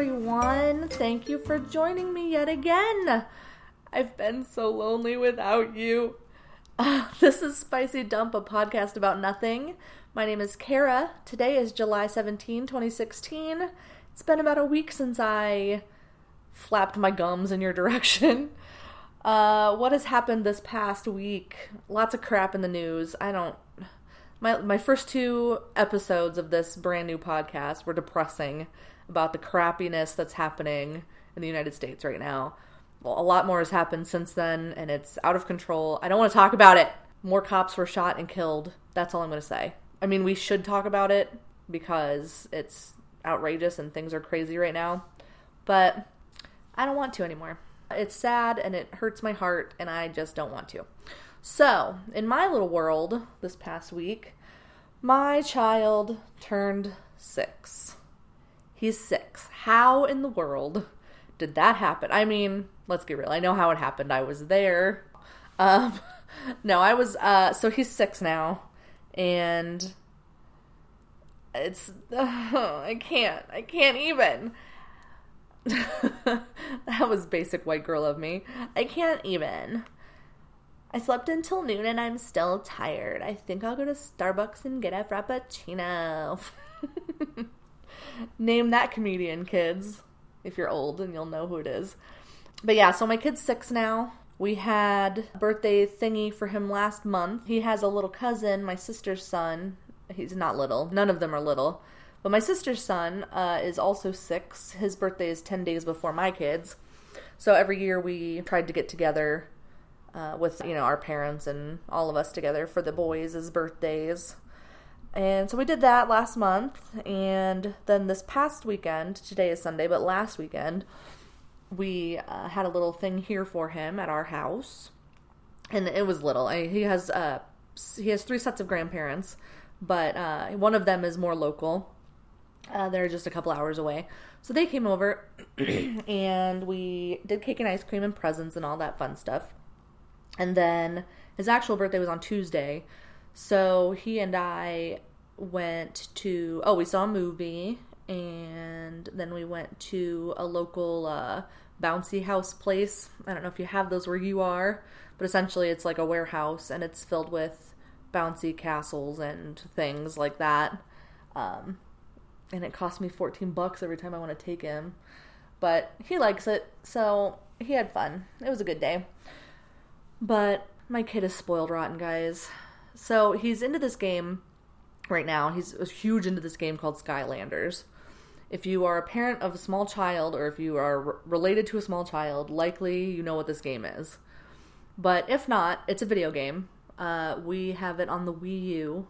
Everyone. Thank you for joining me yet again. I've been so lonely without you. Uh, this is Spicy Dump, a podcast about nothing. My name is Kara. Today is July 17, 2016. It's been about a week since I flapped my gums in your direction. Uh, what has happened this past week? Lots of crap in the news. I don't. My my first two episodes of this brand new podcast were depressing about the crappiness that's happening in the United States right now. Well, a lot more has happened since then, and it's out of control. I don't want to talk about it. More cops were shot and killed. That's all I'm going to say. I mean, we should talk about it because it's outrageous and things are crazy right now, but I don't want to anymore. It's sad and it hurts my heart, and I just don't want to. So, in my little world this past week, my child turned six. He's six. How in the world did that happen? I mean, let's get real. I know how it happened. I was there. Um, no, I was. Uh, so he's six now, and it's. Uh, I can't. I can't even. that was basic white girl of me. I can't even. I slept until noon and I'm still tired. I think I'll go to Starbucks and get a Frappuccino. Name that comedian, kids. If you're old and you'll know who it is. But yeah, so my kid's six now. We had birthday thingy for him last month. He has a little cousin, my sister's son. He's not little. None of them are little. But my sister's son uh, is also six. His birthday is 10 days before my kids. So every year we tried to get together uh, with, you know, our parents and all of us together for the boys' birthdays. And so we did that last month. And then this past weekend, today is Sunday, but last weekend, we uh, had a little thing here for him at our house. And it was little. I, he has uh, he has three sets of grandparents, but uh, one of them is more local uh, they're just a couple hours away. So they came over and we did cake and ice cream and presents and all that fun stuff. And then his actual birthday was on Tuesday. So he and I went to, oh, we saw a movie and then we went to a local uh, bouncy house place. I don't know if you have those where you are, but essentially it's like a warehouse and it's filled with bouncy castles and things like that. Um, and it cost me 14 bucks every time I want to take him. But he likes it, so he had fun. It was a good day. But my kid is spoiled rotten, guys. So he's into this game right now. He's huge into this game called Skylanders. If you are a parent of a small child or if you are related to a small child, likely you know what this game is. But if not, it's a video game. Uh, we have it on the Wii U.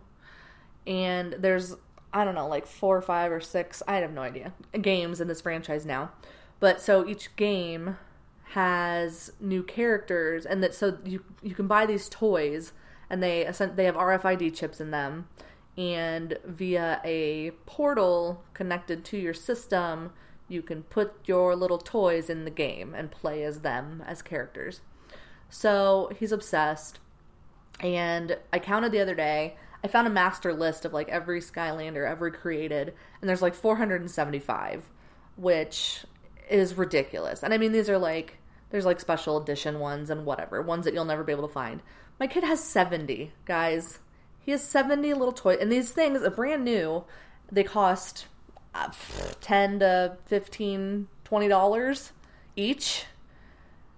And there's I don't know, like four or five or six, I have no idea, games in this franchise now. But so each game has new characters and that so you you can buy these toys and they they have RFID chips in them and via a portal connected to your system you can put your little toys in the game and play as them as characters. So he's obsessed and I counted the other day I found a master list of like every Skylander ever created, and there's like 475, which is ridiculous. And I mean, these are like there's like special edition ones and whatever ones that you'll never be able to find. My kid has 70 guys. He has 70 little toys, and these things are brand new. They cost uh, 10 to 15, 20 dollars each.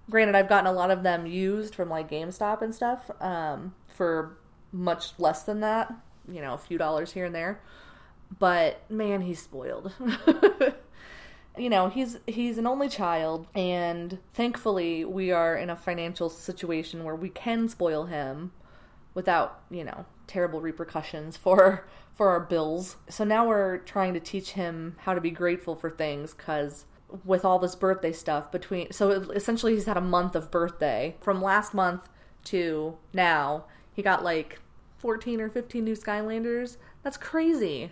Granted, I've gotten a lot of them used from like GameStop and stuff um, for much less than that, you know, a few dollars here and there. But man, he's spoiled. you know, he's he's an only child and thankfully we are in a financial situation where we can spoil him without, you know, terrible repercussions for for our bills. So now we're trying to teach him how to be grateful for things cuz with all this birthday stuff between so essentially he's had a month of birthday from last month to now he got like 14 or 15 new Skylanders. That's crazy.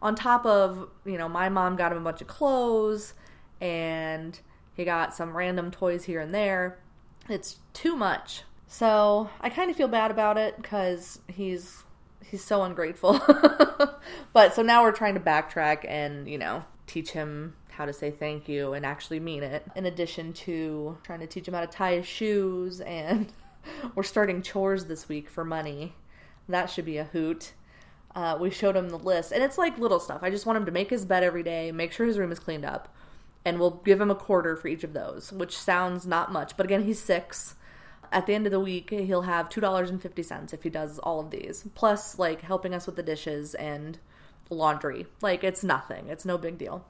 On top of, you know, my mom got him a bunch of clothes and he got some random toys here and there. It's too much. So I kind of feel bad about it because he's he's so ungrateful. but so now we're trying to backtrack and, you know, teach him how to say thank you and actually mean it. In addition to trying to teach him how to tie his shoes and we're starting chores this week for money. That should be a hoot. Uh, we showed him the list, and it's like little stuff. I just want him to make his bed every day, make sure his room is cleaned up, and we'll give him a quarter for each of those, which sounds not much, but again, he's six. At the end of the week, he'll have $2.50 if he does all of these, plus like helping us with the dishes and laundry. Like, it's nothing, it's no big deal.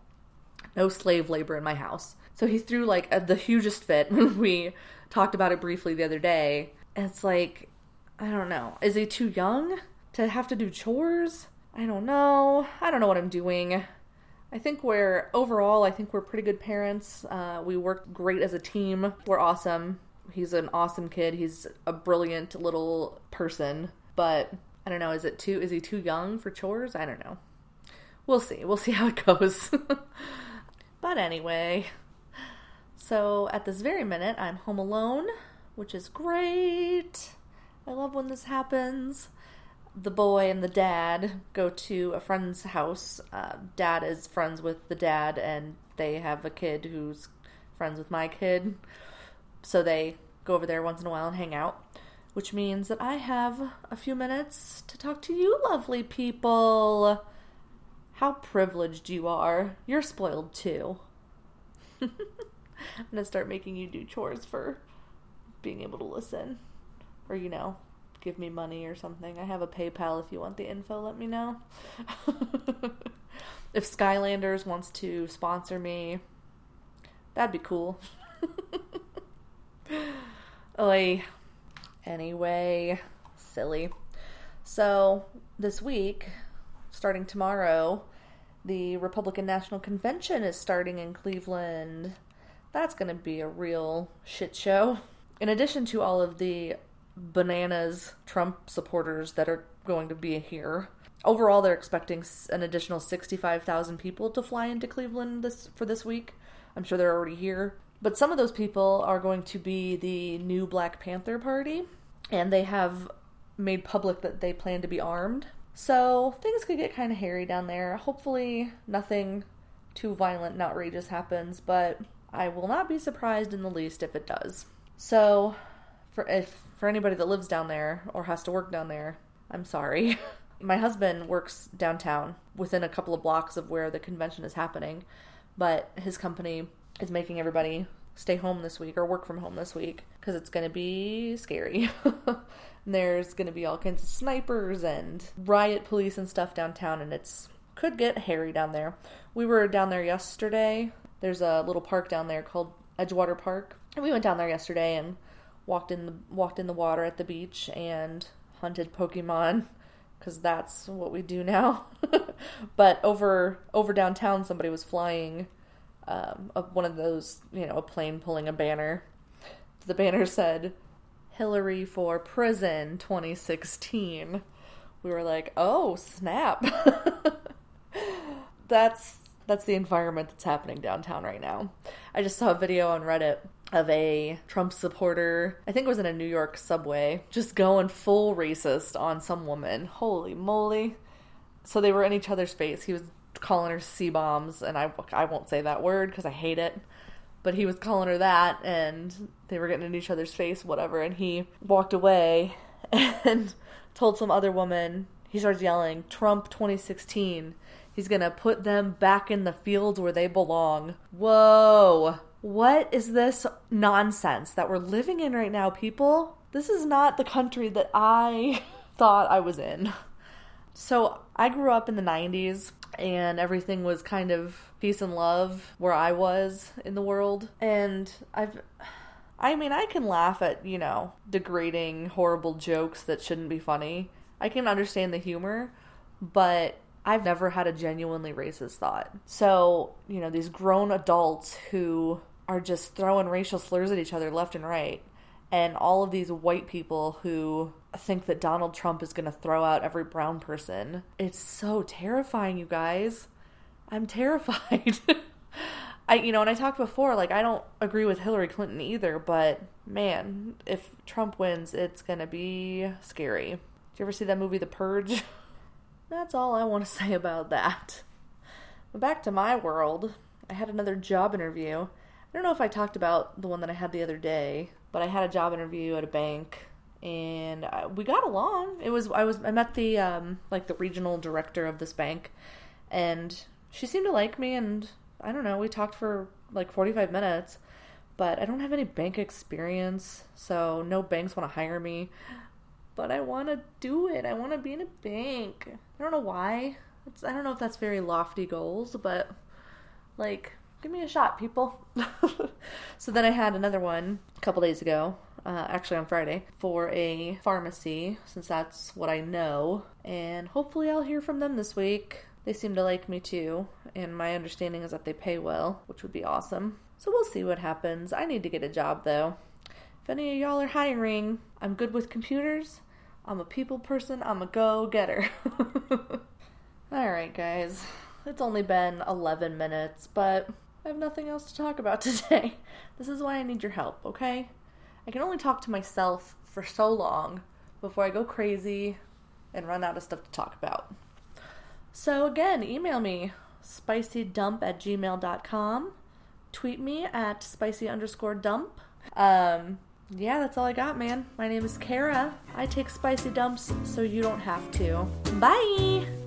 No slave labor in my house. So he threw like a, the hugest fit when we talked about it briefly the other day. It's like, I don't know. Is he too young to have to do chores? I don't know. I don't know what I'm doing. I think we're overall, I think we're pretty good parents. Uh, we work great as a team. We're awesome. He's an awesome kid. He's a brilliant little person. But I don't know. Is it too? Is he too young for chores? I don't know. We'll see. We'll see how it goes. but anyway, so at this very minute, I'm home alone, which is great. I love when this happens the boy and the dad go to a friend's house. Uh, dad is friends with the dad, and they have a kid who's friends with my kid. So they go over there once in a while and hang out, which means that I have a few minutes to talk to you, lovely people. How privileged you are. You're spoiled too. I'm going to start making you do chores for being able to listen. Or, you know, give me money or something. I have a PayPal if you want the info, let me know. if Skylanders wants to sponsor me, that'd be cool. Anyway, silly. So, this week, starting tomorrow, the Republican National Convention is starting in Cleveland. That's going to be a real shit show. In addition to all of the bananas Trump supporters that are going to be here. Overall, they're expecting an additional 65,000 people to fly into Cleveland this for this week. I'm sure they're already here. But some of those people are going to be the new Black Panther Party, and they have made public that they plan to be armed. So things could get kind of hairy down there. Hopefully, nothing too violent and outrageous happens, but I will not be surprised in the least if it does. So, for if for anybody that lives down there or has to work down there, I'm sorry. My husband works downtown within a couple of blocks of where the convention is happening, but his company is making everybody stay home this week or work from home this week because it's going to be scary. there's going to be all kinds of snipers and riot police and stuff downtown, and it's could get hairy down there. We were down there yesterday. There's a little park down there called Edgewater Park, and we went down there yesterday and walked in the walked in the water at the beach and hunted Pokemon because that's what we do now. but over over downtown, somebody was flying um, a, one of those, you know, a plane pulling a banner. The banner said "Hillary for Prison 2016." We were like, "Oh snap!" that's that's the environment that's happening downtown right now. I just saw a video on Reddit of a Trump supporter. I think it was in a New York subway, just going full racist on some woman. Holy moly. So they were in each other's face. He was calling her C bombs, and I, I won't say that word because I hate it. But he was calling her that, and they were getting in each other's face, whatever. And he walked away and told some other woman, he starts yelling, Trump 2016. He's to put them back in the fields where they belong. Whoa. What is this nonsense that we're living in right now, people? This is not the country that I thought I was in. So, I grew up in the 90s and everything was kind of peace and love where I was in the world. And I've I mean, I can laugh at, you know, degrading, horrible jokes that shouldn't be funny. I can understand the humor, but I've never had a genuinely racist thought. So, you know, these grown adults who are just throwing racial slurs at each other left and right. And all of these white people who think that Donald Trump is going to throw out every brown person. It's so terrifying, you guys. I'm terrified. I you know, and I talked before like I don't agree with Hillary Clinton either, but man, if Trump wins, it's going to be scary. Did you ever see that movie, The Purge? That's all I want to say about that. Back to my world. I had another job interview. I don't know if I talked about the one that I had the other day, but I had a job interview at a bank and I, we got along. It was I was I met the um like the regional director of this bank and she seemed to like me and I don't know, we talked for like 45 minutes, but I don't have any bank experience, so no banks want to hire me. But I want to do it. I want to be in a bank. I don't know why. It's, I don't know if that's very lofty goals, but like, give me a shot, people. so then I had another one a couple days ago, uh, actually on Friday, for a pharmacy, since that's what I know. And hopefully I'll hear from them this week. They seem to like me too, and my understanding is that they pay well, which would be awesome. So we'll see what happens. I need to get a job though. If any of y'all are hiring, I'm good with computers. I'm a people person. I'm a go getter. Alright, guys. It's only been 11 minutes, but I have nothing else to talk about today. This is why I need your help, okay? I can only talk to myself for so long before I go crazy and run out of stuff to talk about. So, again, email me spicydump at gmail.com. Tweet me at spicy underscore dump. Um, yeah, that's all I got, man. My name is Kara. I take spicy dumps so you don't have to. Bye!